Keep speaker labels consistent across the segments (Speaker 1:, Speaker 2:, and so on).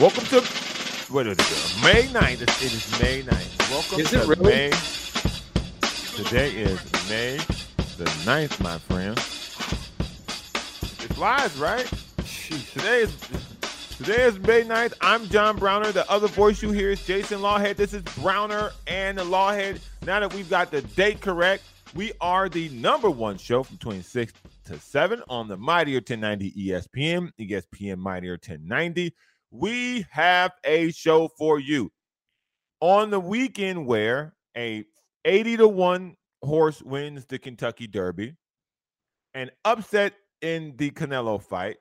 Speaker 1: Welcome to what is it? May 9th. It is May 9th. Welcome
Speaker 2: Is
Speaker 1: to
Speaker 2: really?
Speaker 1: May. Today is May the 9th, my friend. It flies, right? Today is today is May 9th. I'm John Browner. The other voice you hear is Jason Lawhead. This is Browner and the Lawhead. Now that we've got the date correct, we are the number one show from between 6 to 7 on the Mighty 1090 ESPN, ESPN Mighty 1090. We have a show for you. On the weekend where a 80 to 1 horse wins the Kentucky Derby, an upset in the Canelo fight,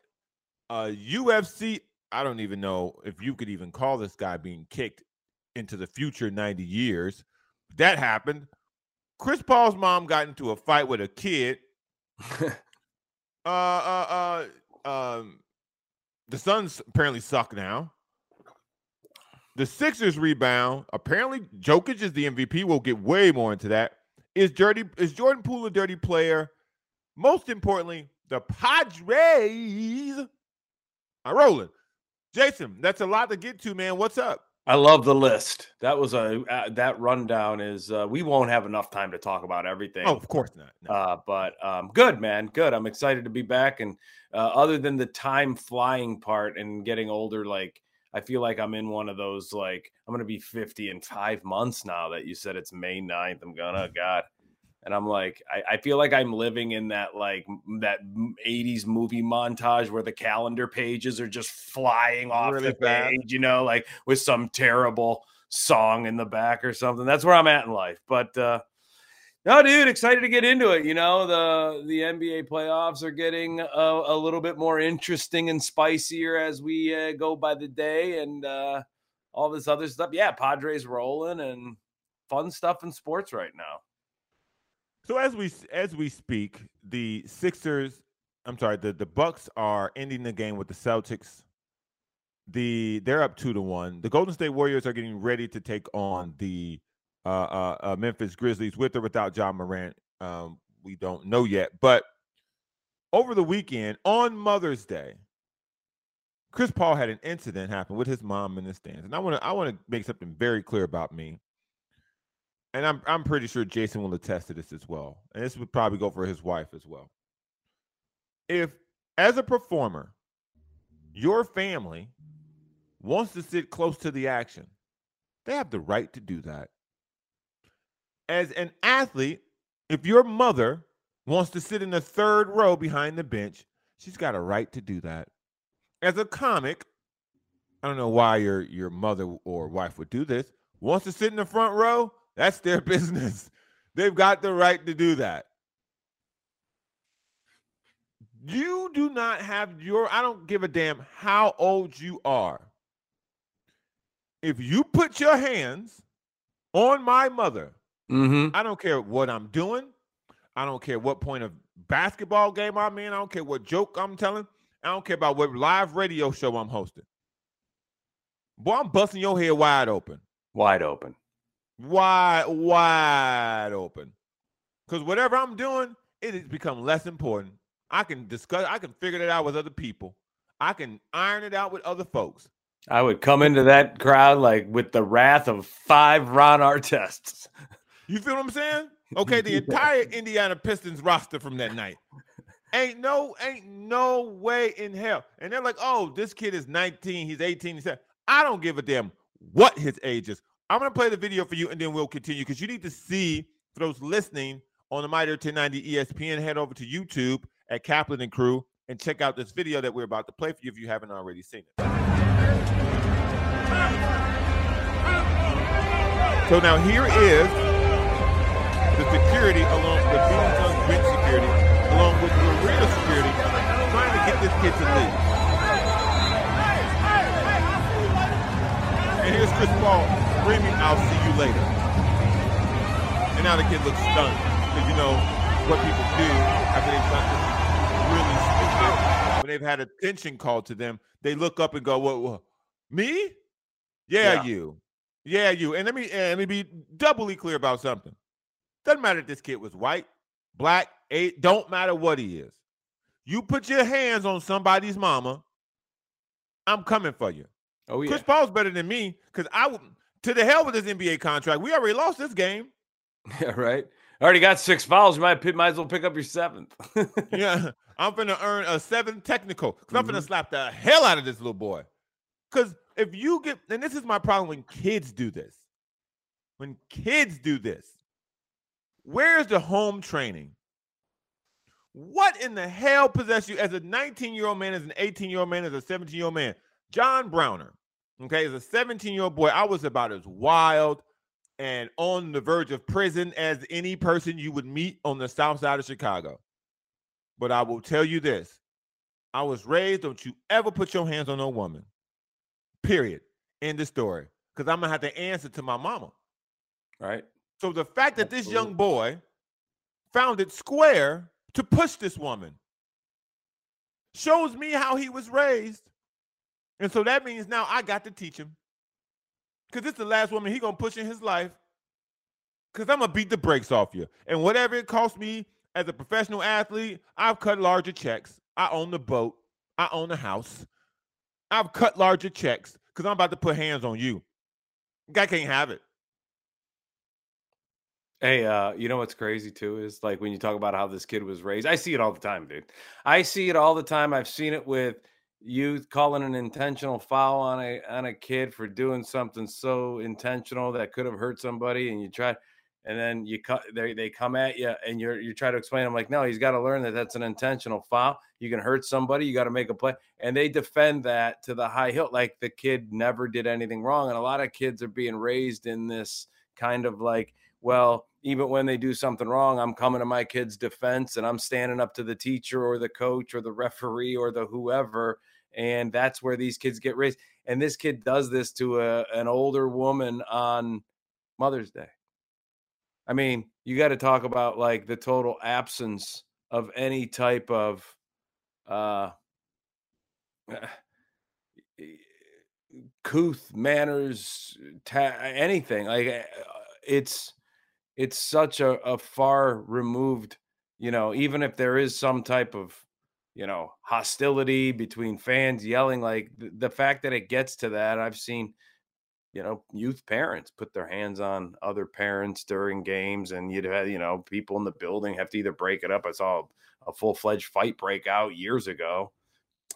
Speaker 1: uh UFC, I don't even know if you could even call this guy being kicked into the future 90 years. That happened. Chris Paul's mom got into a fight with a kid. uh uh uh um the Suns apparently suck now. The Sixers rebound. Apparently, Jokic is the MVP. We'll get way more into that. Is dirty? Is Jordan Poole a dirty player? Most importantly, the Padres are rolling. Jason, that's a lot to get to, man. What's up?
Speaker 2: I love the list. That was a uh, that rundown is uh, we won't have enough time to talk about everything.
Speaker 1: Oh, of course not. No.
Speaker 2: Uh, but um, good, man. Good. I'm excited to be back. And uh, other than the time flying part and getting older, like I feel like I'm in one of those, like I'm going to be 50 in five months now that you said it's May 9th. I'm gonna God. And I'm like, I, I feel like I'm living in that like that 80s movie montage where the calendar pages are just flying off
Speaker 1: Really
Speaker 2: the
Speaker 1: fast.
Speaker 2: page, you know, like with some terrible song in the back or something. That's where I'm at in life. But uh no, dude, excited to get into it. You know, the the NBA playoffs are getting a, a little bit more interesting and spicier as we uh, go by the day, and uh, all this other stuff. Yeah, Padres rolling and fun stuff in sports right now.
Speaker 1: So as we as we speak, the Sixers, I'm sorry, the the Bucks are ending the game with the Celtics. The they're up two to one. The Golden State Warriors are getting ready to take on the uh, uh, uh, Memphis Grizzlies with or without Ja Morant. Um, we don't know yet, but over the weekend on Mother's Day, Chris Paul had an incident happen with his mom in the stands, and I want to I want to make something very clear about me and I'm I'm pretty sure Jason will attest to this as well. And this would probably go for his wife as well. If as a performer, your family wants to sit close to the action, they have the right to do that. As an athlete, if your mother wants to sit in the third row behind the bench, she's got a right to do that. As a comic, I don't know why your your mother or wife would do this. Wants to sit in the front row, that's their business. They've got the right to do that. You do not have your, I don't give a damn how old you are. If you put your hands on my mother,
Speaker 2: Mm-hmm.
Speaker 1: I don't care what I'm doing. I don't care what point of basketball game I'm in. I don't care what joke I'm telling. I don't care about what live radio show I'm hosting. Boy, I'm busting your head wide open.
Speaker 2: Wide open.
Speaker 1: Wide, wide open. Because whatever I'm doing, it has become less important. I can discuss, I can figure it out with other people. I can iron it out with other folks.
Speaker 2: I would come into that crowd like with the wrath of five Ron Artests.
Speaker 1: You feel what I'm saying? Okay, the entire Indiana Pistons roster from that night. Ain't no, ain't no way in hell. And they're like, oh, this kid is 19, he's 18, he's 17. I don't give a damn what his age is. I'm gonna play the video for you and then we'll continue because you need to see for those listening on the Mighty 1090 ESPN, head over to YouTube at Kaplan and Crew and check out this video that we're about to play for you if you haven't already seen it. So now here is the security along with the Suns bench security, along with the arena security, trying to get this kid to leave. And here's Chris Paul screaming, I'll see you later. And now the kid looks stunned. Because you know what people do after they've done something really stupid, when they've had attention called to them, they look up and go, What, what me? Yeah,
Speaker 2: Yeah.
Speaker 1: you. Yeah, you. And let me and let me be doubly clear about something. Doesn't matter if this kid was white, black, eight, don't matter what he is. You put your hands on somebody's mama, I'm coming for you.
Speaker 2: Oh yeah.
Speaker 1: Chris Paul's better than me because I would to the hell with this NBA contract. We already lost this game.
Speaker 2: Yeah, right. Already got six fouls. You might might as well pick up your seventh.
Speaker 1: yeah, I'm gonna earn a seven technical because I'm
Speaker 2: Mhm.
Speaker 1: gonna slap the hell out of this little boy. Because if you get, and this is my problem when kids do this, when kids do this, where's the home training? What in the hell possessed you as a 19 year old man, as an 18 year old man, as a 17 year old man? John Browner, okay, as a 17 year old boy, I was about as wild and on the verge of prison as any person you would meet on the south side of Chicago. But I will tell you this I was raised, don't you ever put your hands on no woman. Period. End of story. Because I'm going to have to answer to my mama.
Speaker 2: right.
Speaker 1: So the fact that this young boy found it square to push this woman shows me how he was raised. And so that means now I got to teach him. Because this is the last woman he gonna push in his life. Because I'm gonna beat the brakes off you. And whatever it costs me as a professional athlete, I've cut larger checks. I own the boat. I own the house. I've cut larger checks because I'm about to put hands on you. Guy can't have it.
Speaker 2: Hey, uh, you know what's crazy too is like when you talk about how this kid was raised. I see it all the time, dude. I see it all the time. I've seen it with youth calling an intentional foul on a on a kid for doing something so intentional that could have hurt somebody, and you try, and then you cut. They they come at you, and you're you try to explain. I'm like, no, he's got to learn that that's an intentional foul. You can hurt somebody. You got to make a play, and they defend that to the high hill, like the kid never did anything wrong. And a lot of kids are being raised in this kind of like well, even when they do something wrong, I'm coming to my kid's defense and I'm standing up to the teacher or the coach or the referee or the whoever. And that's where these kids get raised. And this kid does this to a, an older woman on Mother's Day. I mean, you got to talk about like the total absence of any type of uh couth manners ta- anything like uh, it's it's such a, a far removed you know even if there is some type of you know hostility between fans yelling like the, fact that it gets to that i've seen you know youth parents put their hands on other parents during games and you'd have you know people in the building have to either break it up. I saw a full-fledged fight break out years ago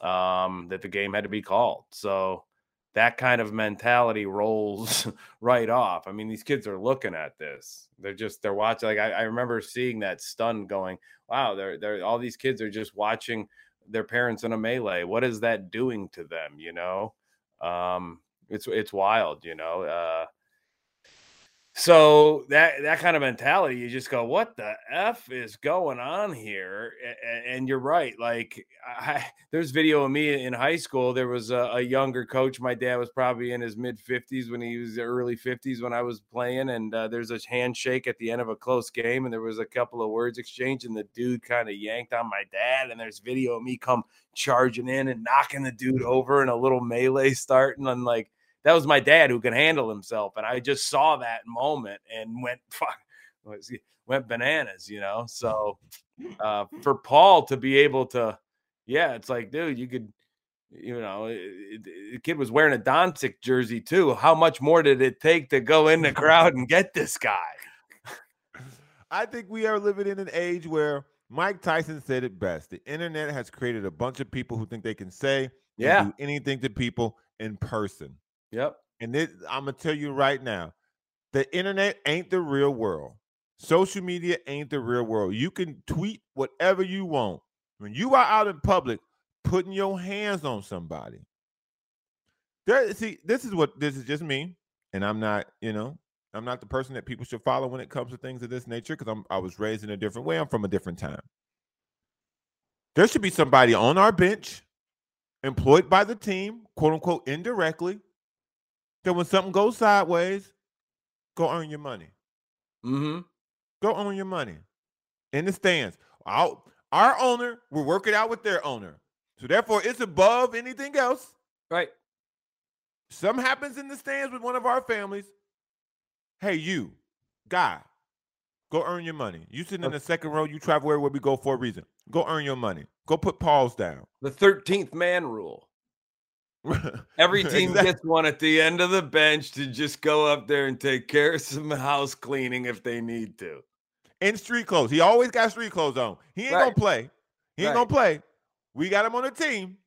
Speaker 2: um that the game had to be called. So that kind of mentality rolls right off. I mean, these kids are looking at this. They're just they're watching. Like I, I remember seeing that stun going, wow, they're they're all these kids are just watching their parents in a melee. What is that doing to them? You know? Um, it's it's wild, you know. Uh so that that kind of mentality, you just go, "What the f is going on here?" And, you're right. Like, I, there's video of me in high school. There was a, a younger coach. My dad was probably in his mid 50s when he was early 50s when I was playing. And uh, there's a handshake at the end of a close game, and there was a couple of words exchanged, and the dude kind of yanked on my dad. And there's video of me come charging in and knocking the dude over, and a little melee starting. And like that was my dad who can handle himself. And I just saw that moment and went, fuck, went bananas, you know? So uh, for Paul to be able to, yeah, it's like, dude, you could, you know, the kid was wearing a Doncic jersey too. How much more did it take to go in the crowd and get this guy?
Speaker 1: I think we are living in an age where Mike Tyson said it best. The internet has created a bunch of people who think they can say
Speaker 2: yeah.
Speaker 1: do anything to people in person.
Speaker 2: Yep.
Speaker 1: And this, I'm gonna tell you right now, the internet ain't the real world. Social media ain't the real world. You can tweet whatever you want. When you are out in public, putting your hands on somebody. There, see, this is what this is just me, and I'm not, you know, I'm not the person that people should follow when it comes to things of this nature because I'm I was raised in a different way. I'm from a different time. There should be somebody on our bench, employed by the team, quote unquote, indirectly, that when something goes sideways, go earn your money.
Speaker 2: Mm-hmm.
Speaker 1: Go earn your money in the stands. Our, our owner will work it out with their owner. So therefore, it's above anything else.
Speaker 2: Right.
Speaker 1: Something happens in the stands with one of our families. Hey, you, guy, go earn your money. You sitting in the second row, you travel where we go for a reason. Go earn your money. Go put Pauls down.
Speaker 2: The 13th man rule. Every team
Speaker 1: Exactly.
Speaker 2: gets one at the end of the bench to just go up there and take care of some house cleaning if they need to.
Speaker 1: in street clothes. He always got street clothes on. He ain't
Speaker 2: Right.
Speaker 1: gonna play. He ain't
Speaker 2: Right.
Speaker 1: gonna play. We got him on the team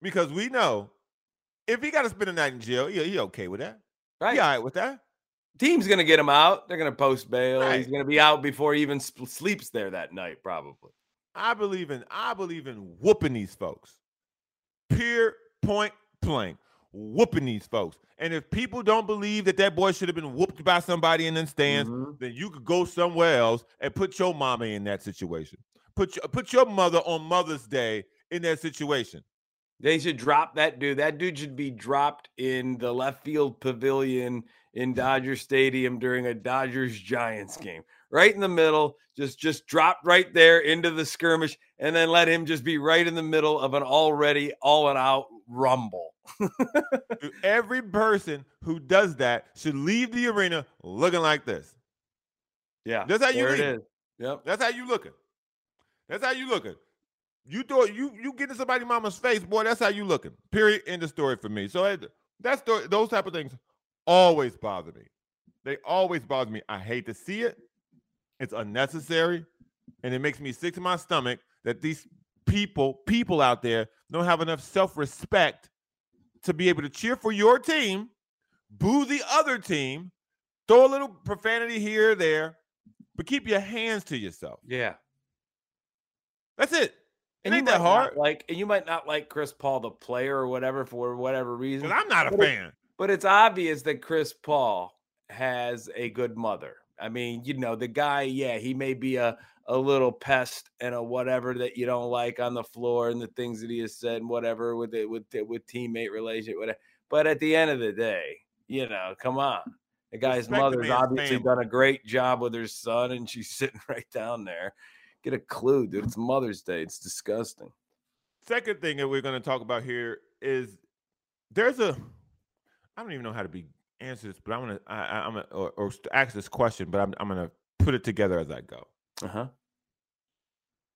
Speaker 1: because we know if he got to spend a night in jail, he, he okay with that.
Speaker 2: Right.
Speaker 1: He all right with that.
Speaker 2: Team's going to get him out. They're going to post bail.
Speaker 1: Right.
Speaker 2: He's going to be out before he even sleeps there that night, probably.
Speaker 1: I believe in I believe in whooping these folks. Pure point blank. Whooping these folks. And if people don't believe that that boy should have been whooped by somebody in the stands,
Speaker 2: Mhm.
Speaker 1: then you could go somewhere else and put your mama in that situation. Put your, put your mother on Mother's Day in that situation.
Speaker 2: They should drop that dude. That dude should be dropped in the left field pavilion in Dodger Stadium during a Dodgers Giants game. Right in the middle, just just drop right there into the skirmish and then let him just be right in the middle of an already all and out rumble.
Speaker 1: Every person who does that should leave the arena looking like this.
Speaker 2: Yeah.
Speaker 1: That's how you
Speaker 2: there it
Speaker 1: leave.
Speaker 2: is. Yep.
Speaker 1: That's how you looking. That's how you looking. You throw you you get in somebody mama's face, boy. That's how you looking. Period. End of story for me. So that's those type of things always bother me. They always bother me. I hate to see it. It's unnecessary, and it makes me sick to my stomach that these people people out there don't have enough self respect to be able to cheer for your team, boo the other team, throw a little profanity here or there, but keep your hands to yourself.
Speaker 2: Yeah.
Speaker 1: That's it. It
Speaker 2: And
Speaker 1: ain't that hard.
Speaker 2: Like, and you might not like Chris Paul, the player, or whatever, for whatever reason.
Speaker 1: I'm not a
Speaker 2: But it-
Speaker 1: fan.
Speaker 2: But it's obvious that Chris Paul has a good mother. I mean, you know, the guy, yeah, he may be a, a little pest and a whatever that you don't like on the floor and the things that he has said and whatever with it with with teammate relationship, whatever. But at the end of the day, you know, come on. The guy's
Speaker 1: Respect
Speaker 2: mother's obviously
Speaker 1: family.
Speaker 2: done a great job with her son, and she's sitting right down there. Get a clue, dude. It's Mother's Day. It's disgusting.
Speaker 1: Second thing that we're going to talk about here is there's a I don't even know how to be answer this, but I'm gonna I, I- I'm gonna or, or ask this question, but I'm I'm gonna put it together as I go.
Speaker 2: Uh huh.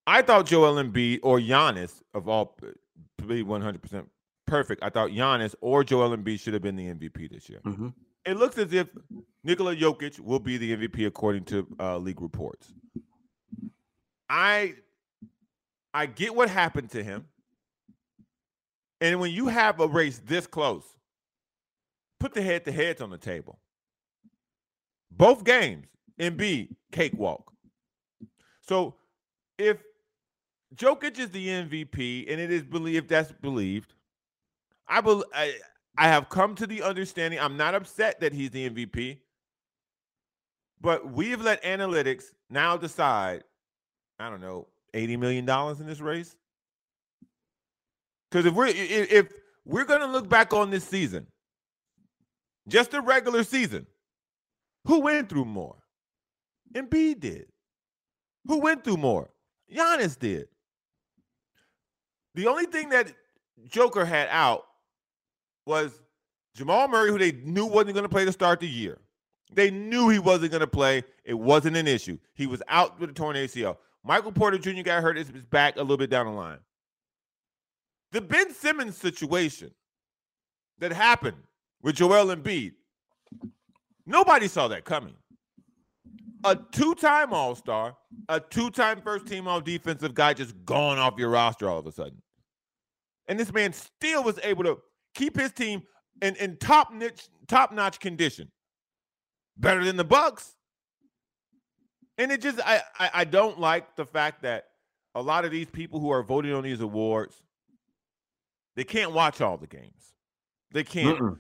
Speaker 1: I thought Joel Embiid or Giannis of all to be 100 percent perfect. I thought Giannis or Joel Embiid should have been the MVP this year.
Speaker 2: Mm-hmm.
Speaker 1: It looks as if Nikola Jokic will be the MVP according to uh, league reports. I I get what happened to him. And when you have a race this close, put the head to heads on the table. Both games, Embiid, cakewalk. So if Jokic is the MVP, and it is believed that's believed, I bel I, I have come to the understanding. I'm not upset that he's the MVP, but we've let analytics now decide. I don't know, eighty million dollars in this race. Because if we're if we're gonna look back on this season, just the regular season, who went through more? Embiid did. Who went through more? Giannis did. The only thing that Joker had out was Jamal Murray, who they knew wasn't going to play to start the year. They knew he wasn't going to play. It wasn't an issue. He was out with a torn ACL. Michael Porter Jr. got hurt. Is back a little bit down the line. The Ben Simmons situation that happened with Joel Embiid, nobody saw that coming. A two-time All-Star, a two-time first-team All-Defensive guy just gone off your roster all of a sudden. And this man still was able to keep his team in, in top niche, top-notch condition. Better than the Bucks. And it just I, I I don't like the fact that a lot of these people who are voting on these awards, they can't watch all the games. They can't.
Speaker 2: Mm-mm.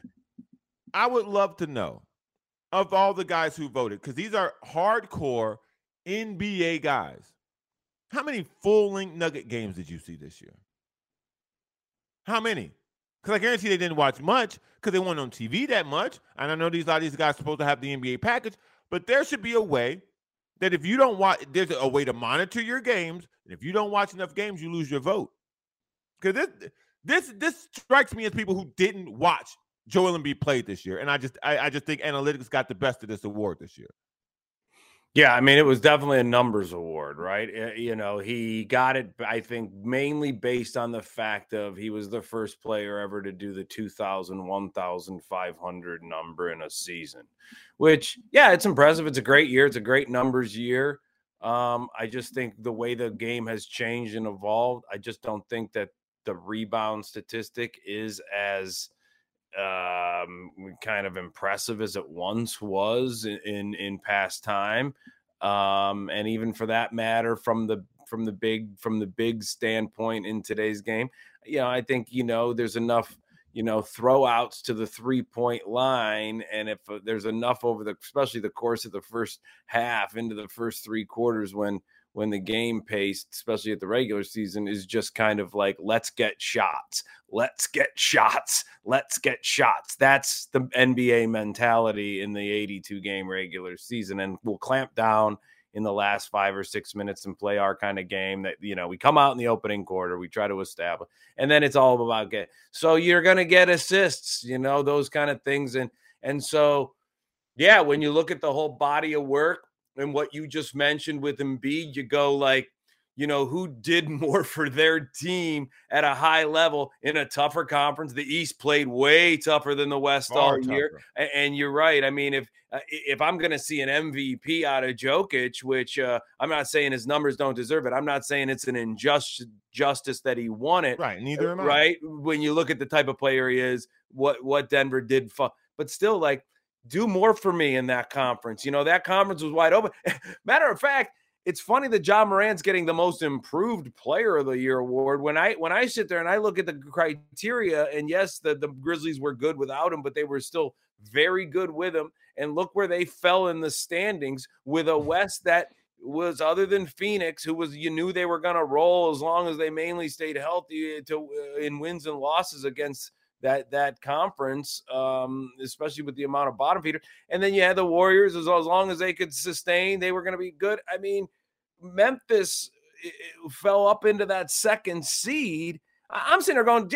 Speaker 1: I would love to know of all the guys who voted, because these are hardcore NBA guys. How many full length nugget games did you see this year? How many? Because I guarantee they didn't watch much because they weren't on TV that much. And I know these a lot of these guys are supposed to have the NBA package, but there should be a way that if you don't watch, there's a way to monitor your games. And if you don't watch enough games, you lose your vote. Because this this this strikes me as people who didn't watch Joel Embiid played this year, and I just I, I just think analytics got the best of this award this year.
Speaker 2: Yeah, I mean, it was definitely a numbers award, right? Eh, you know, he got it, I think, mainly based on the fact of he was the first player ever to do the 2,000, 1,500 number in a season, which, yeah, it's impressive. It's a great year. It's a great numbers year. Um, I just think the way the game has changed and evolved, I just don't think that the rebound statistic is as um, kind of impressive as it once was in in, in past time, um, and even for that matter, from the from the big from the big standpoint in today's game, you know, I think you know there's enough you know throwouts to the three point line, and if uh, there's enough over the especially the course of the first half into the first three quarters when when the game pace, especially at the regular season, is just kind of like, let's get shots, let's get shots, let's get shots. That's the NBA mentality in the 82 game regular season. And we'll clamp down in the last five or six minutes and play our kind of game that, you know, we come out in the opening quarter, we try to establish, and then it's all about get. So you're going to get assists, you know, those kind of things. And, and so, yeah, when you look at the whole body of work, and what you just mentioned with Embiid, you go like, you know, who did more for their team at a high level in a tougher conference? The East played way tougher than the West Far all tougher. year. And you're right. I mean, if uh, if I'm going to see an MVP out of Jokic, which uh, I'm not saying his numbers don't deserve it. I'm not saying it's an injustice justice that he won it.
Speaker 1: Right. Neither am I.
Speaker 2: Right. When you look at the type of player he is, what what Denver did, fu- but still, like do more for me in that conference. You know, that conference was wide open. Matter of fact, it's funny that Ja Morant's getting the most improved player of the year award. When I when I sit there and I look at the criteria, and yes, the, the Grizzlies were good without him, but they were still very good with him. And look where they fell in the standings with a West that was other than Phoenix, who was you knew they were going to roll as long as they mainly stayed healthy to uh, in wins and losses against that that conference, um, especially with the amount of bottom feeder. And then you had the Warriors, as, as long as they could sustain, they were going to be good. I mean, Memphis fell up into that second seed. I'm sitting there going,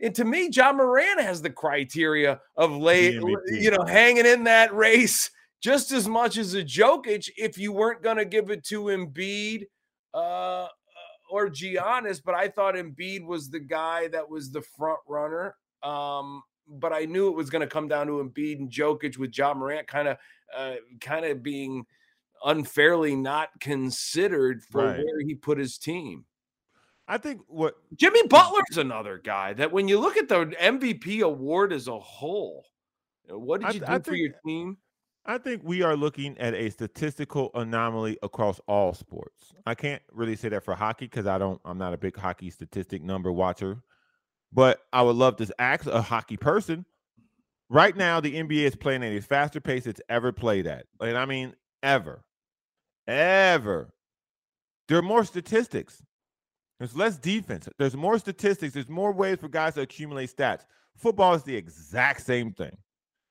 Speaker 2: and to me, Ja Morant has the criteria of late, you know, hanging in that race just as much as a Jokic. If you weren't going to give it to Embiid uh, or Giannis, but I thought Embiid was the guy that was the front runner. Um, but I knew it was going to come down to Embiid and Jokic with Ja Morant kind of uh, kind of being unfairly not considered for right. where he put his team.
Speaker 1: I think what
Speaker 2: Jimmy Butler's another guy that when you look at the MVP award as a whole, what did you do I for your team?
Speaker 1: I think we are looking at a statistical anomaly across all sports. I can't really say that for hockey because I don't I'm not a big hockey statistic number watcher. But I would love to ask a hockey person. Right now, the NBA is playing at a faster pace it's ever played at. And I mean, ever. Ever. There are more statistics. There's less defense. There's more statistics. There's more ways for guys to accumulate stats. Football is the exact same thing.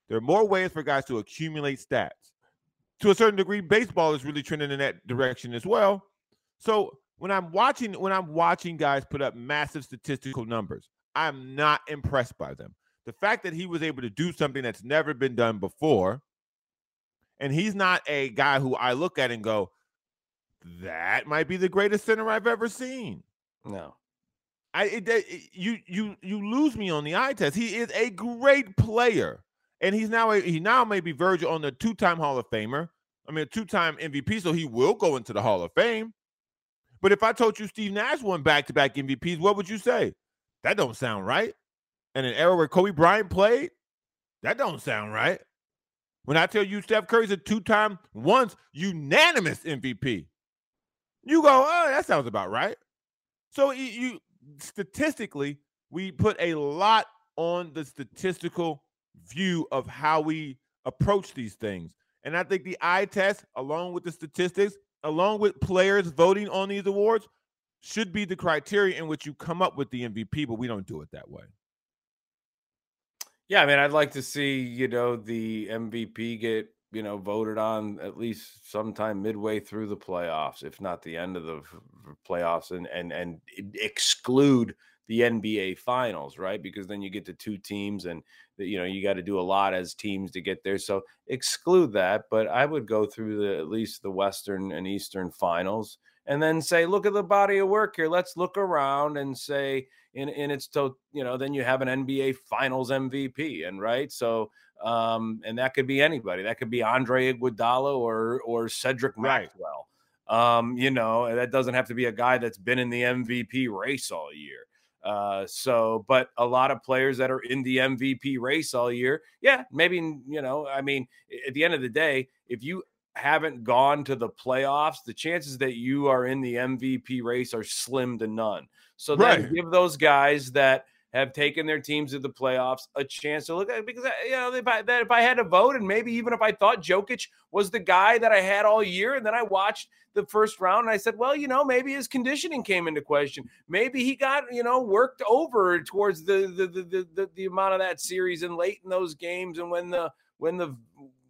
Speaker 1: There are more ways for guys to accumulate stats. To a certain degree, baseball is really trending in that direction as well. So when I'm watching, when I'm watching guys put up massive statistical numbers, I'm not impressed by them. The fact that he was able to do something that's never been done before, and he's not a guy who I look at and go, that might be the greatest center I've ever seen.
Speaker 2: No.
Speaker 1: I it, it, you you you lose me on the eye test. He is a great player, and he's now a, he now may be verging on the two time Hall of Famer. I mean, a two time MVP, so he will go into the Hall of Fame. But if I told you Steve Nash won back to back MVPs, what would you say? That don't sound right. And an era where Kobe Bryant played, that don't sound right. When I tell you Steph Curry's a two-time, once unanimous MVP, you go, oh, that sounds about right. So you, statistically, we put a lot on the statistical view of how we approach these things. And I think the eye test, along with the statistics, along with players voting on these awards, should be the criteria in which you come up with the MVP, but we don't do it that way.
Speaker 2: Yeah, I mean, I'd like to see, you know, the MVP get, you know, voted on at least sometime midway through the playoffs, if not the end of the playoffs, and and and exclude the NBA finals, right? Because then you get to two teams and you know, you got to do a lot as teams to get there. So exclude that, but I would go through the at least the Western and Eastern finals and then say, look at the body of work here. Let's look around and say, in in its to you know, then you have an NBA Finals MVP, and right, so um, and that could be anybody. That could be Andre Iguodala or or Cedric right. Maxwell. Um, you know, that doesn't have to be a guy that's been in the MVP race all year. Uh, so, but a lot of players that are in the MVP race all year, yeah, maybe, you know, I mean, at the end of the day, if you haven't gone to the playoffs, the chances that you are in the MVP race are slim to none. So then right. give those guys that have taken their teams to the playoffs a chance to look at it because uh, you know if I, that if I had to vote and maybe even if I thought Jokic was the guy that I had all year and then I watched the first round and I said well you know maybe his conditioning came into question maybe he got you know worked over towards the the the the, the, the amount of that series and late in those games and when the when the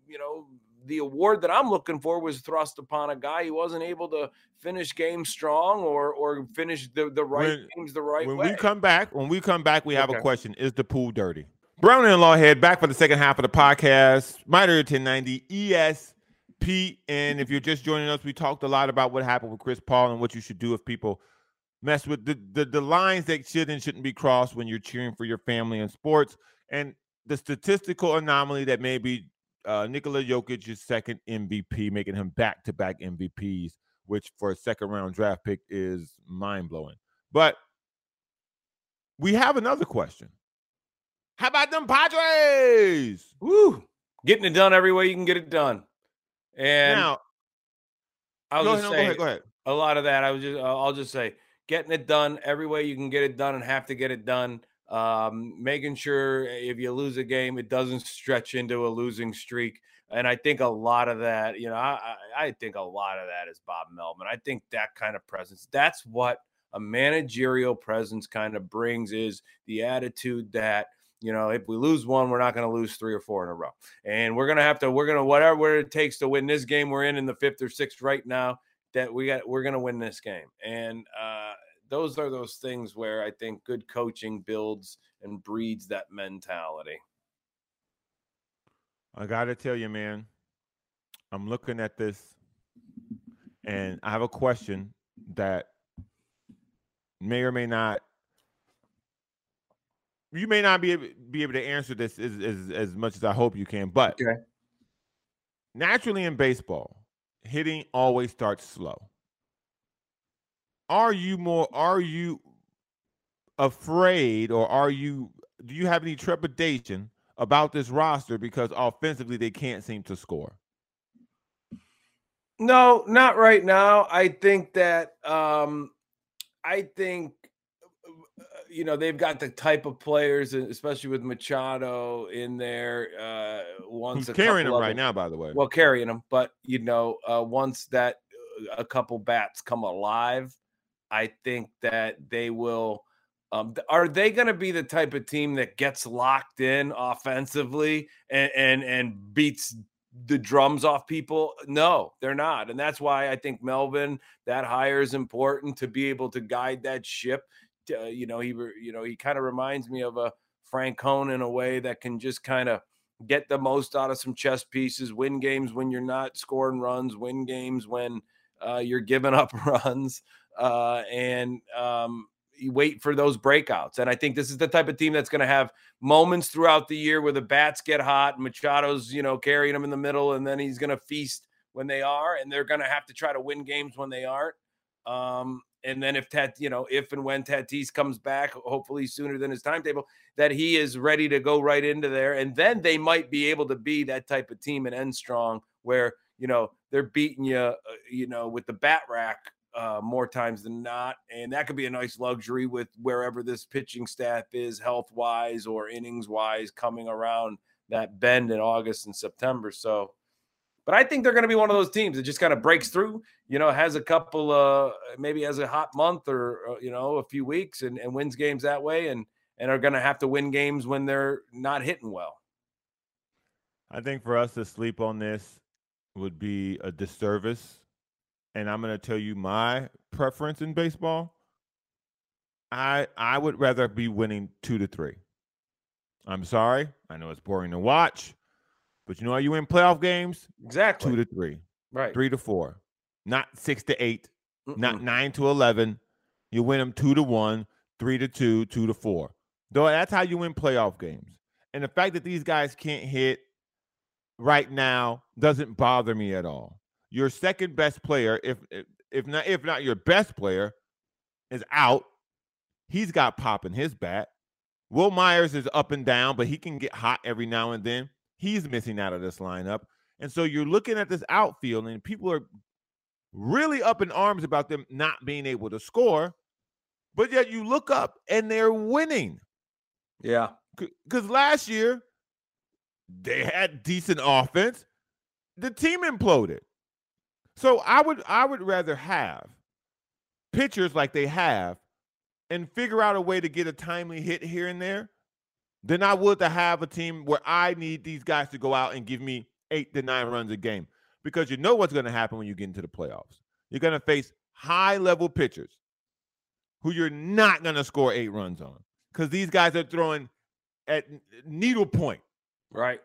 Speaker 2: you know the award that I'm looking for was thrust upon a guy who wasn't able to finish games strong or or finish the, the right when, games the right
Speaker 1: when
Speaker 2: way.
Speaker 1: we come back, when we come back, we have okay. a question. Is the pool dirty? Brown and Lawhead back for the second half of the podcast. Mighty 1090 ESP. And if you're just joining us, we talked a lot about what happened with Chris Paul and what you should do if people mess with the, the, the lines that should and shouldn't be crossed when you're cheering for your family in sports. And the statistical anomaly that may be uh, Nikola Jokic's second MVP, making him back to back MVPs, which for a second round draft pick is mind blowing. But we have another question. How about them Padres?
Speaker 2: Woo! Getting it done every way you can get it done. And
Speaker 1: now,
Speaker 2: I
Speaker 1: was
Speaker 2: go
Speaker 1: ahead,
Speaker 2: say
Speaker 1: go ahead, go ahead.
Speaker 2: a lot of that. I was just, I'll just say, getting it done every way you can get it done and have to get it done um, making sure if you lose a game, it doesn't stretch into a losing streak. And I think a lot of that, you know, I, I think a lot of that is Bob Melvin. I think that kind of presence, that's what a managerial presence kind of brings is the attitude that, you know, if we lose one, we're not going to lose three or four in a row. And we're going to have to, we're going to, whatever it takes to win this game we're in in the fifth or sixth right now, that we got, we're going to win this game. And, uh, those are those things where I think good coaching builds and breeds that mentality.
Speaker 1: I got to tell you, man, I'm looking at this and I have a question that may or may not you may not be able, be able to answer this as, as, as much as I hope you can, but
Speaker 2: okay.
Speaker 1: naturally in baseball, hitting always starts slow are you more are you afraid or are you do you have any trepidation about this roster because offensively they can't seem to score?
Speaker 2: No, not right now. I think that um I think uh, you know they've got the type of players, especially with Machado in there. Uh, once
Speaker 1: carrying them right them, now, by the way.
Speaker 2: Well, carrying them, but you know, uh, once that uh, a couple bats come alive, I think that they will. Um, are they going to be the type of team that gets locked in offensively and, and and beats the drums off people? No, they're not, and that's why I think Melvin that hire is important to be able to guide that ship. To, uh, you know, he you know he kind of reminds me of a Francona in a way that can just kind of get the most out of some chess pieces, win games when you're not scoring runs, win games when uh, you're giving up runs uh, and um, you wait for those breakouts. And I think this is the type of team that's going to have moments throughout the year where the bats get hot, Machado's you know carrying them in the middle, and then he's going to feast when they are, and they're going to have to try to win games when they aren't. Um, and then if Tat, you know, if and when Tatis comes back, hopefully sooner than his timetable, that he is ready to go right into there, and then they might be able to be that type of team and end strong, where you know they're beating you, uh, you know, with the bat rack uh, more times than not. And that could be a nice luxury with wherever this pitching staff is, health wise or innings wise, coming around that bend in August and September. So, but I think they're going to be one of those teams that just kind of breaks through, you know, has a couple, uh, maybe has a hot month or, uh, you know, a few weeks and, and wins games that way and, and are going to have to win games when they're not hitting well.
Speaker 1: I think for us to sleep on this would be a disservice and I'm going to tell you my preference in baseball. I I would rather be winning two to three. I'm sorry. I know it's boring to watch, but you know how you win playoff games?
Speaker 2: Exactly.
Speaker 1: Two to three.
Speaker 2: right.
Speaker 1: Three to four. Not six to 8
Speaker 2: Mm-mm.
Speaker 1: not nine to eleven. You win them two to one, three to two, two to four. Though that's how you win playoff games. And the fact that these guys can't hit right now doesn't bother me at all. Your second best player, if if, not if not your best player, is out. He's got pop in his bat. Wil Myers is up and down, but he can get hot every now and then. He's missing out of this lineup. And so you're looking at this outfield, and people are really up in arms about them not being able to score. But yet you look up and they're winning.
Speaker 2: Yeah.
Speaker 1: Because last year they had decent offense. The team imploded. So I would I would rather have pitchers like they have and figure out a way to get a timely hit here and there than I would to have a team where I need these guys to go out and give me eight to nine runs a game. Because you know what's going to happen when you get into the playoffs. You're going to face high level pitchers who you're not going to score eight runs on because these guys are throwing at needle point.
Speaker 2: Right.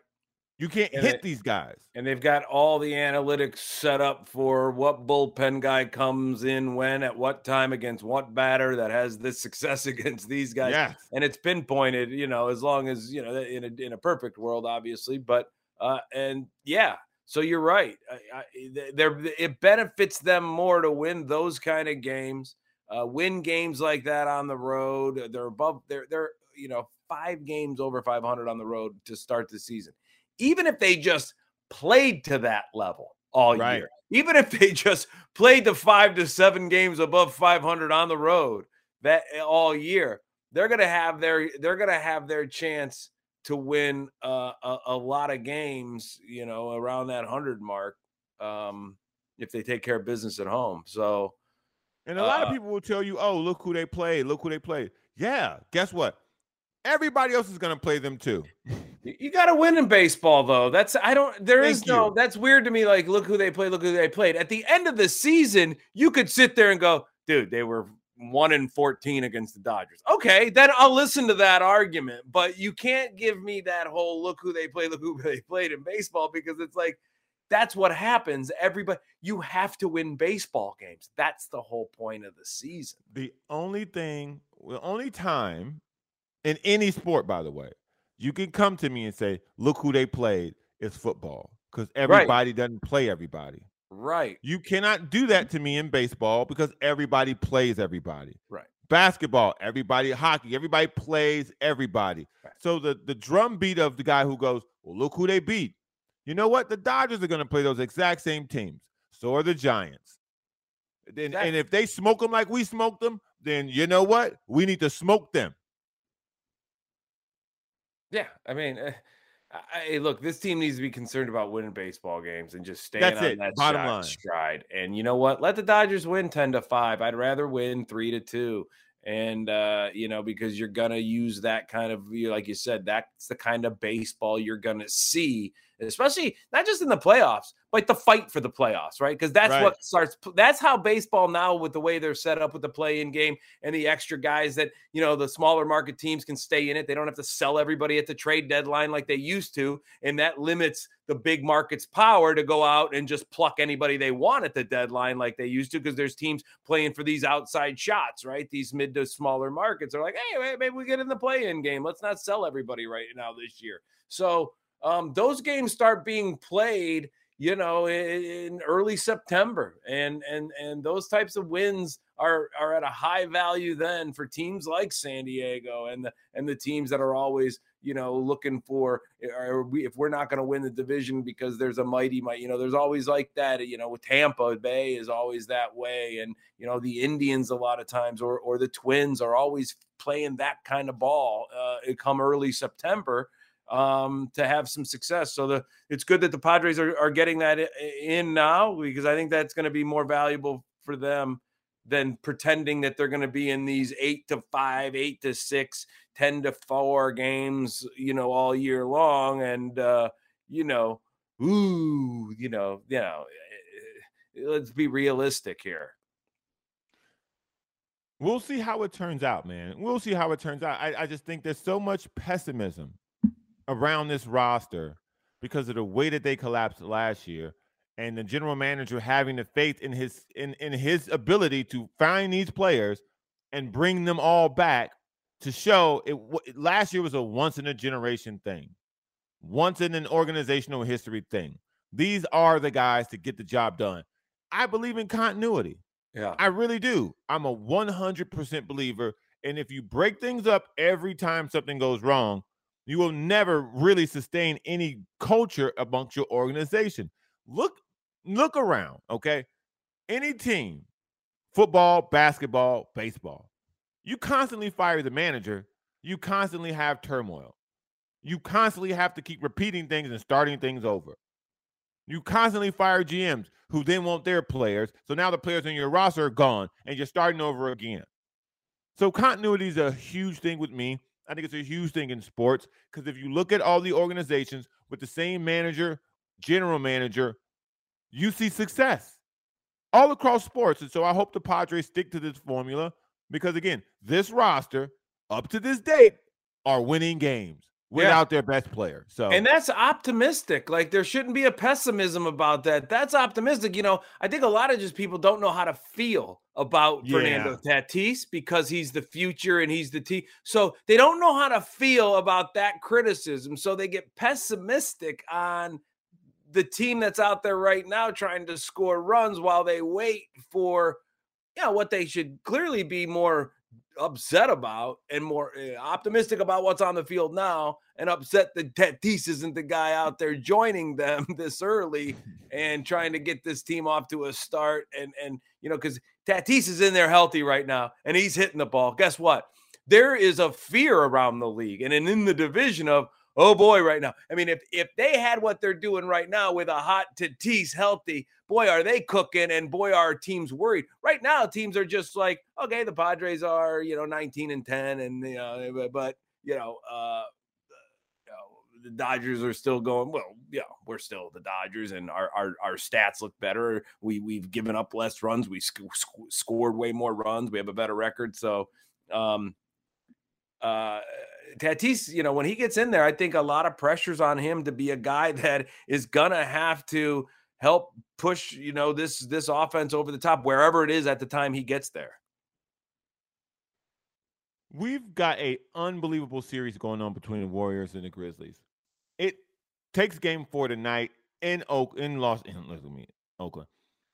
Speaker 1: You can't
Speaker 2: And
Speaker 1: hit
Speaker 2: it-
Speaker 1: these guys.
Speaker 2: And they've got all the analytics set up for what bullpen guy comes in when at what time against what batter that has this success against these guys.
Speaker 1: Yes.
Speaker 2: and it's pinpointed, you know, as long as you know, in a in a perfect world, obviously. But uh, and yeah, so you're right. I, I, it benefits them more to win those kind of games, uh, win games like that on the road. They're above. They're they're you know five games over 500 on the road to start the season. Even if they just played to that level all
Speaker 1: Right.
Speaker 2: year, even if they just played the five to seven games above 500 on the road that eh, all year, they're gonna have their they're gonna have their chance to win uh, a, a lot of games, you know, around that hundred mark, um, if they take care of business at home. So
Speaker 1: And a lot of
Speaker 2: Uh,
Speaker 1: people will tell you, oh, look who they played. Look who they played. Yeah. Guess what? Everybody else is going to play them too.
Speaker 2: you got to win in baseball, though. That's I don't. There is
Speaker 1: Thank
Speaker 2: no.
Speaker 1: you.
Speaker 2: That's weird to me. Like, look who they played. Look who they played. At the end of the season, you could sit there and go, dude, they were one in fourteen against the Dodgers. Okay, then I'll listen to that argument. But you can't give me that whole look who they played, look who they played in baseball because it's like that's what happens. Everybody, you have to win baseball games. That's the whole point of the season.
Speaker 1: The only thing, the only time in any sport, by the way, you can come to me and say, look who they played It's football because everybody doesn't play everybody.
Speaker 2: Right.
Speaker 1: You cannot do that to me in baseball because everybody plays everybody.
Speaker 2: Right.
Speaker 1: Basketball, everybody, hockey, everybody plays everybody.
Speaker 2: Right.
Speaker 1: So the the drum beat of the guy who goes, well, look who they beat. You know what? The Dodgers are going to play those exact same teams. So are the Giants. Then,
Speaker 2: Exactly.
Speaker 1: and if they smoke them like we smoked them, then you know what? We need to smoke them.
Speaker 2: Yeah, I mean, eh, I, look, this team needs to be concerned about winning baseball games and just staying
Speaker 1: That's
Speaker 2: on
Speaker 1: it,
Speaker 2: that
Speaker 1: bottom line.
Speaker 2: stride. And you know what? Let the Dodgers win ten to five. I'd rather win three to two. And uh, you know, because you're gonna use that kind of, you like you said, that's the kind of baseball you're gonna see, especially not just in the playoffs, but the fight for the playoffs, right? Because that's
Speaker 1: Right.
Speaker 2: what starts. That's how baseball now, with the way they're set up with the play-in game and the extra guys that you know the smaller market teams can stay in it. They don't have to sell everybody at the trade deadline like they used to, and that limits the big market's power to go out and just pluck anybody they want at the deadline like they used to because there's teams playing for these outside shots, right? These mid to smaller markets are like, hey, maybe we get in the play-in game. Let's not sell everybody right now this year. So um, those games start being played you know in, in early september and and and those types of wins are are at a high value then for teams like san diego and the and the teams that are always you know looking for are we if we're not going to win the division because there's a mighty might you know there's always like that you know tampa bay is always that way and you know the indians a lot of times or or the twins are always playing that kind of ball uh come early september um to have some success so the it's good that the Padres are, are getting that in now because I think that's going to be more valuable for them than pretending that they're going to be in these eight to five, eight to six, 10 to four games, you know, all year long. And, uh, you know, ooh, you know, you know, eh, let's be realistic here.
Speaker 1: We'll see how it turns out, man. We'll see how it turns out. I, I just think there's so much pessimism around this roster because of the way that they collapsed last year and the general manager having the faith in his in, in his ability to find these players and bring them all back to show it last year was a once in a generation thing once in an organizational history thing. These are the guys to get the job done. I believe in continuity.
Speaker 2: Yeah.
Speaker 1: I really do. I'm a 100% believer and if you break things up every time something goes wrong you will never really sustain any culture amongst your organization look look around, okay? Any team, football, basketball, baseball, you constantly fire the manager, you constantly have turmoil. You constantly have to keep repeating things and starting things over. You constantly fire GMs who then want their players. So now the players in your roster are gone and you're starting over again. So continuity is a huge thing with me. I think it's a huge thing in sports because if you look at all the organizations with the same manager, general manager, you see success all across sports. And so I hope the Padres stick to this formula because, again, this roster up to this date are winning games without yeah. their best player. So
Speaker 2: And that's optimistic. Like there shouldn't be a pessimism about that. That's optimistic. You know, I think a lot of just people don't know how to feel about yeah. Fernando Tatis because he's the future and he's the T. So they don't know how to feel about that criticism. So they get pessimistic on the team that's out there right now trying to score runs while they wait for you know what they should clearly be more upset about and more uh, optimistic about what's on the field now and upset that Tatis isn't the guy out there joining them this early and trying to get this team off to a start and and you know because Tatis is in there healthy right now and he's hitting the ball. Guess what? There is a fear around the league and in the division of oh boy, right now. I mean, if if they had what they're doing right now with a hot Tatis healthy, boy, are they cooking, and boy, are teams worried. Right now, teams are just like, okay, the Padres are you know 19 and 10, and you know, but you know, uh, you know, the Dodgers are still going. Well, yeah, we're still the Dodgers, and our our, our stats look better. We we've given up less runs. We sc- sc- scored way more runs. We have a better record. So, um, uh Tatis, you know, when he gets in there, I think a lot of pressure's on him to be a guy that is gonna have to help push, you know, this this offense over the top wherever it is at the time he gets there.
Speaker 1: We've got a unbelievable series going on between the Warriors and the Grizzlies. It takes game four tonight in Oak in Los in, Oakland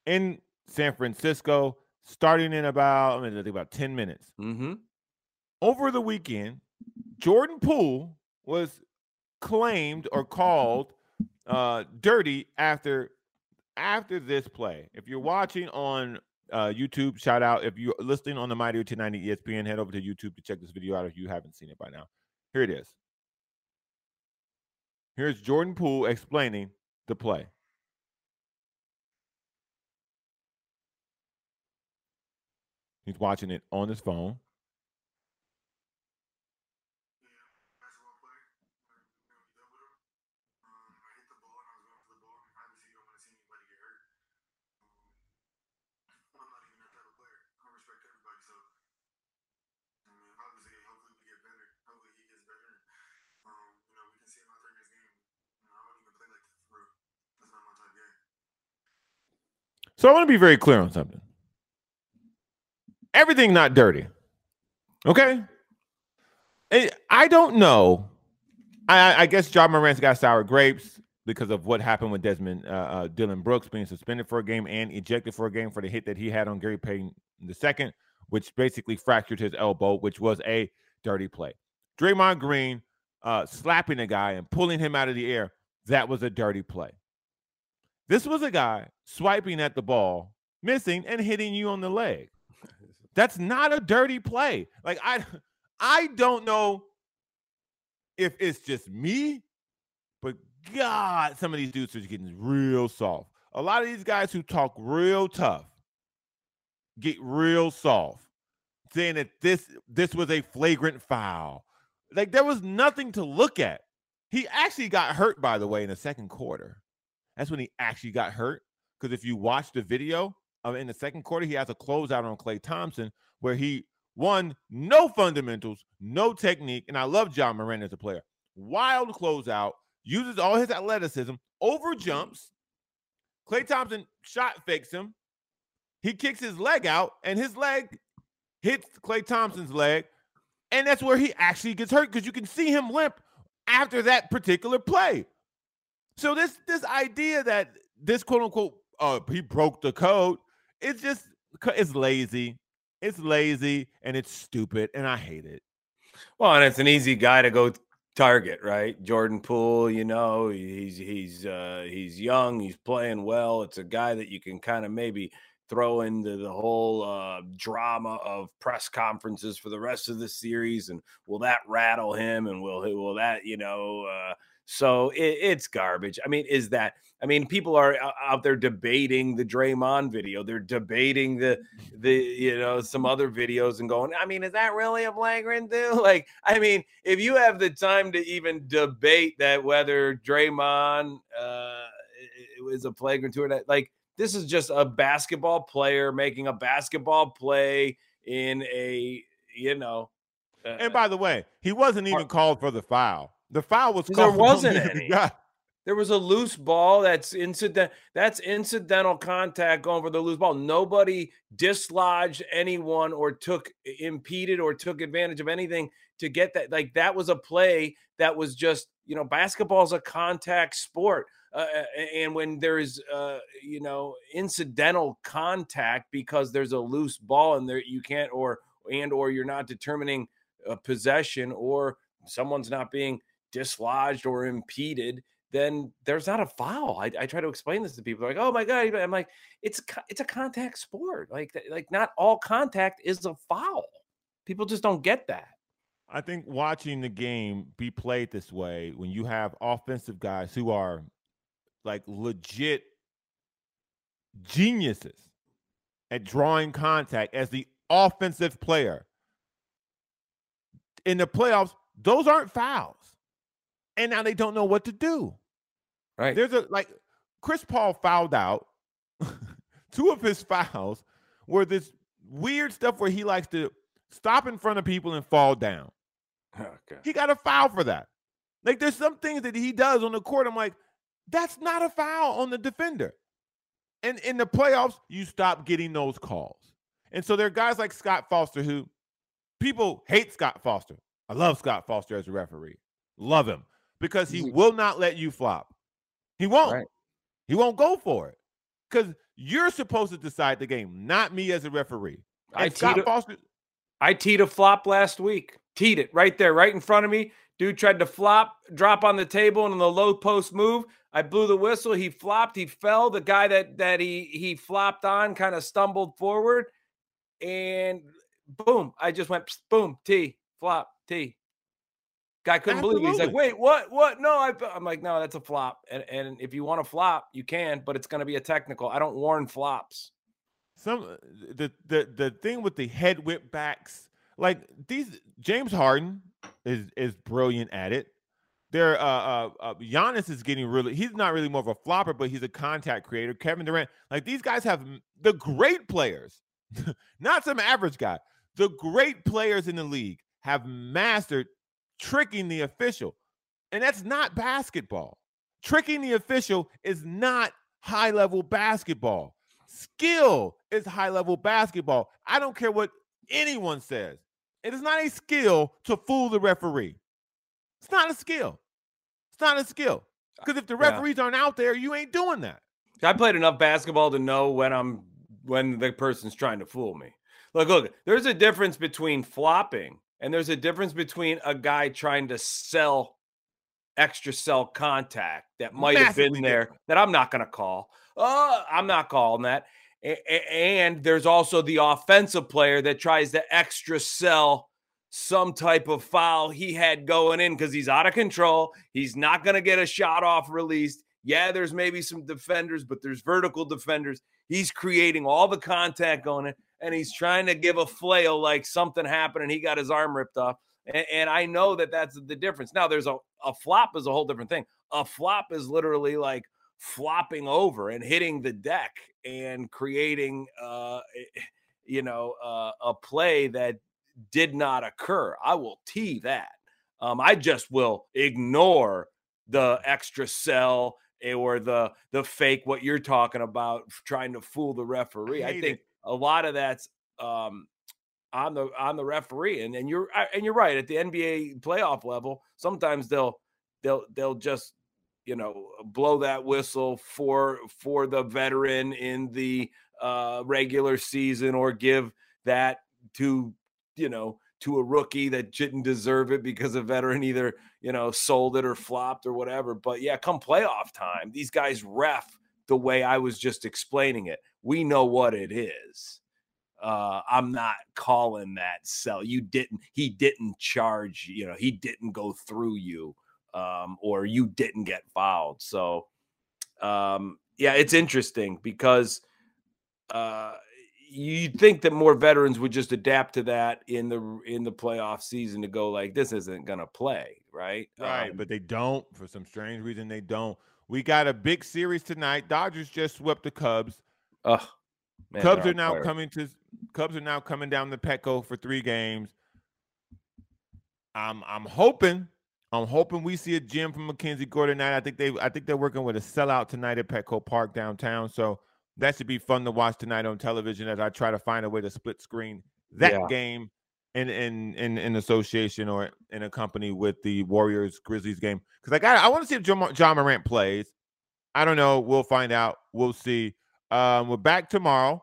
Speaker 1: in San Francisco, starting in about I mean, about 10 minutes.
Speaker 2: Mm-hmm.
Speaker 1: Over the weekend, Jordan Poole was claimed or called uh, dirty after after this play. If you're watching on uh, YouTube, shout out. If you're listening on the Mighty 1090 ESPN, head over to YouTube to check this video out if you haven't seen it by now. Here it is. Here's Jordan Poole explaining the play. He's watching it on his phone. So I want to be very clear on something. Everything not dirty. Okay. I don't know. I, I guess Ja Morant's got sour grapes because of what happened with Desmond uh, uh, Dillon Brooks being suspended for a game and ejected for a game for the hit that he had on Gary Payton the second, which basically fractured his elbow, which was a dirty play. Draymond Green uh, slapping a guy and pulling him out of the air, that was a dirty play. This was a guy swiping at the ball, missing, and hitting you on the leg. That's not a dirty play. Like I I don't know if it's just me, but God, some of these dudes are getting real soft. A lot of these guys who talk real tough get real soft, saying that this this was a flagrant foul. Like there was nothing to look at. He actually got hurt, by the way, in the second quarter. That's when he actually got hurt. Because if you watch the video uh, in the second quarter, he has a closeout on Klay Thompson where he won no fundamentals, no technique, and I love Ja Morant as a player. Wild closeout, uses all his athleticism, over jumps. Klay Thompson shot fakes him. He kicks his leg out, and his leg hits Klay Thompson's leg, and that's where he actually gets hurt because you can see him limp after that particular play. So this this idea that this quote unquote uh he broke the code, it's just it's lazy. It's lazy and it's stupid and I hate it.
Speaker 2: Well, and it's an easy guy to go target, right? Jordan Poole, you know, he's he's uh he's young, he's playing well. It's a guy that you can kind of maybe throw into the whole uh, drama of press conferences for the rest of the series, and will that rattle him? And will will that you know? Uh, so it, it's garbage. I mean, is that? I mean, people are out there debating the Draymond video. They're debating the the you know some other videos and going. I mean, is that really a flagrant do? Like, I mean, if you have the time to even debate that whether Draymond uh, is a flagrant to or not, like this is just a basketball player making a basketball play in a you know.
Speaker 1: Uh, and by the way, he wasn't even called for the foul. The foul was
Speaker 2: there wasn't any. There was a loose ball that's incident that's incidental contact going for the loose ball. Nobody dislodged anyone or took impeded or took advantage of anything to get that. Like that was a play that was just, you know, basketball is a contact sport. Uh, and when there's uh, you know incidental contact because there's a loose ball and there you can't or and or you're not determining a possession or someone's not being dislodged or impeded then there's not a foul. I, I, try to explain this to people. They're like, "Oh my god!" I'm like, "It's it's a contact sport. Like like not all contact is a foul. People just don't get that."
Speaker 1: I think watching the game be played this way when you have offensive guys who are like legit geniuses at drawing contact as the offensive player. In the playoffs, those aren't fouls. And now they don't know what to do.
Speaker 2: Right.
Speaker 1: There's a like Chris Paul fouled out. Two of his fouls were this weird stuff where he likes to stop in front of people and fall down. Okay. He got a foul for that. Like there's some things that he does on the court. I'm like, that's not a foul on the defender. And in the playoffs, you stop getting those calls. And so there are guys like Scott Foster who people hate Scott Foster. I love Scott Foster as a referee. Love him because he mm-hmm. will not let you flop. He won't. Right. He won't go for it. Because you're supposed to decide the game, not me as a referee.
Speaker 2: And I Scott teed Foster. I teed a flop last week. Teed it right there, right in front of me. Dude tried to flop, drop on the table, and in the low post move, I blew the whistle. He flopped. He fell. The guy that that he he flopped on kind of stumbled forward, and boom! I just went boom T flop T. Guy couldn't Absolutely. believe it. He's like, "Wait, what? What? No!" I, I'm like, "No, that's a flop." And and if you want to flop, you can, but it's going to be a technical. I don't warn flops.
Speaker 1: Some uh, the the the thing with the head whip backs, like these James Harden is is brilliant at it. There, uh, uh, uh, Giannis is getting really. He's not really more of a flopper, but he's a contact creator. Kevin Durant, like these guys have the great players, not some average guy. The great players in the league have mastered tricking the official, and that's not basketball. Tricking the official is not high level basketball. Skill is high level basketball. I don't care what anyone says. It is not a skill to fool the referee. It's not a skill. It's not a skill. Because if the referees yeah. aren't out there, you ain't doing that.
Speaker 2: I played enough basketball to know when I'm when the person's trying to fool me. Look, look, there's a difference between flopping and there's a difference between a guy trying to sell extra cell contact that might have been there different. that I'm not going to call. Uh, I'm not calling that. And there's also the offensive player that tries to extra sell some type of foul he had going in because he's out of control. He's not going to get a shot off released. Yeah, there's maybe some defenders, but there's vertical defenders. He's creating all the contact going in, and he's trying to give a flail like something happened and he got his arm ripped off. And, and I know that that's the difference. Now, there's a, a flop is a whole different thing. A flop is literally like flopping over and hitting the deck and creating, uh, you know, uh, a play that did not occur. I will tee that. Um, I just will ignore the extra cell or the the fake what you're talking about trying to fool the referee. I, I think it. a lot of that's um, on the on the referee and and you're and you're right at the NBA playoff level sometimes they'll they'll they'll just you know blow that whistle for for the veteran in the uh regular season or give that to you know to a rookie that didn't deserve it because a veteran either you know sold it or flopped or whatever but yeah come playoff time these guys ref the way I was just explaining it we know what it is uh, I'm not calling that sell. You didn't, he didn't charge, you know, he didn't go through you um, or you didn't get fouled. So, um, yeah, it's interesting because uh, you think that more veterans would just adapt to that in the in the playoff season to go like this isn't gonna play, right?
Speaker 1: Right, um, but they don't for some strange reason. They don't. We got a big series tonight. Dodgers just swept the Cubs. Man, Cubs are now coming to Cubs are now coming down the Petco for three games. I'm I'm hoping I'm hoping we see a gym from MacKenzie Gore tonight. I think they I think they're working with a sellout tonight at Petco Park downtown. So that should be fun to watch tonight on television as I try to find a way to split screen that yeah. game in in in in association or in a company with the Warriors Grizzlies game. Because I got I want to see if John, Ja Morant plays. I don't know. We'll find out. We'll see. Um, we're back tomorrow.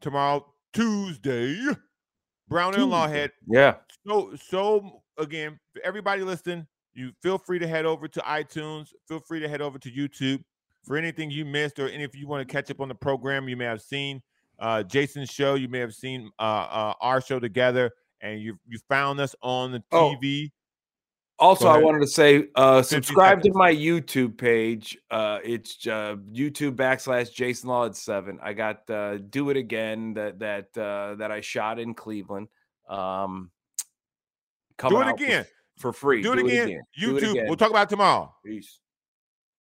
Speaker 1: Tomorrow, Tuesday. Browner and Lawhead.
Speaker 2: Yeah.
Speaker 1: So so again, for everybody listening, you feel free to head over to iTunes. Feel free to head over to YouTube for anything you missed or any if you want to catch up on the program you may have seen uh, Jason's show. You may have seen uh, uh, our show together, and you you found us on the TV.
Speaker 2: Oh. Also, I wanted to say, uh, subscribe to my YouTube page. Uh, it's uh, YouTube backslash Jason Law at seven. I got uh, "Do It Again" that that uh, that I shot in Cleveland. Um,
Speaker 1: do it again
Speaker 2: for free.
Speaker 1: Do it, Do again. it again. YouTube. It again. We'll talk about tomorrow.
Speaker 2: Peace.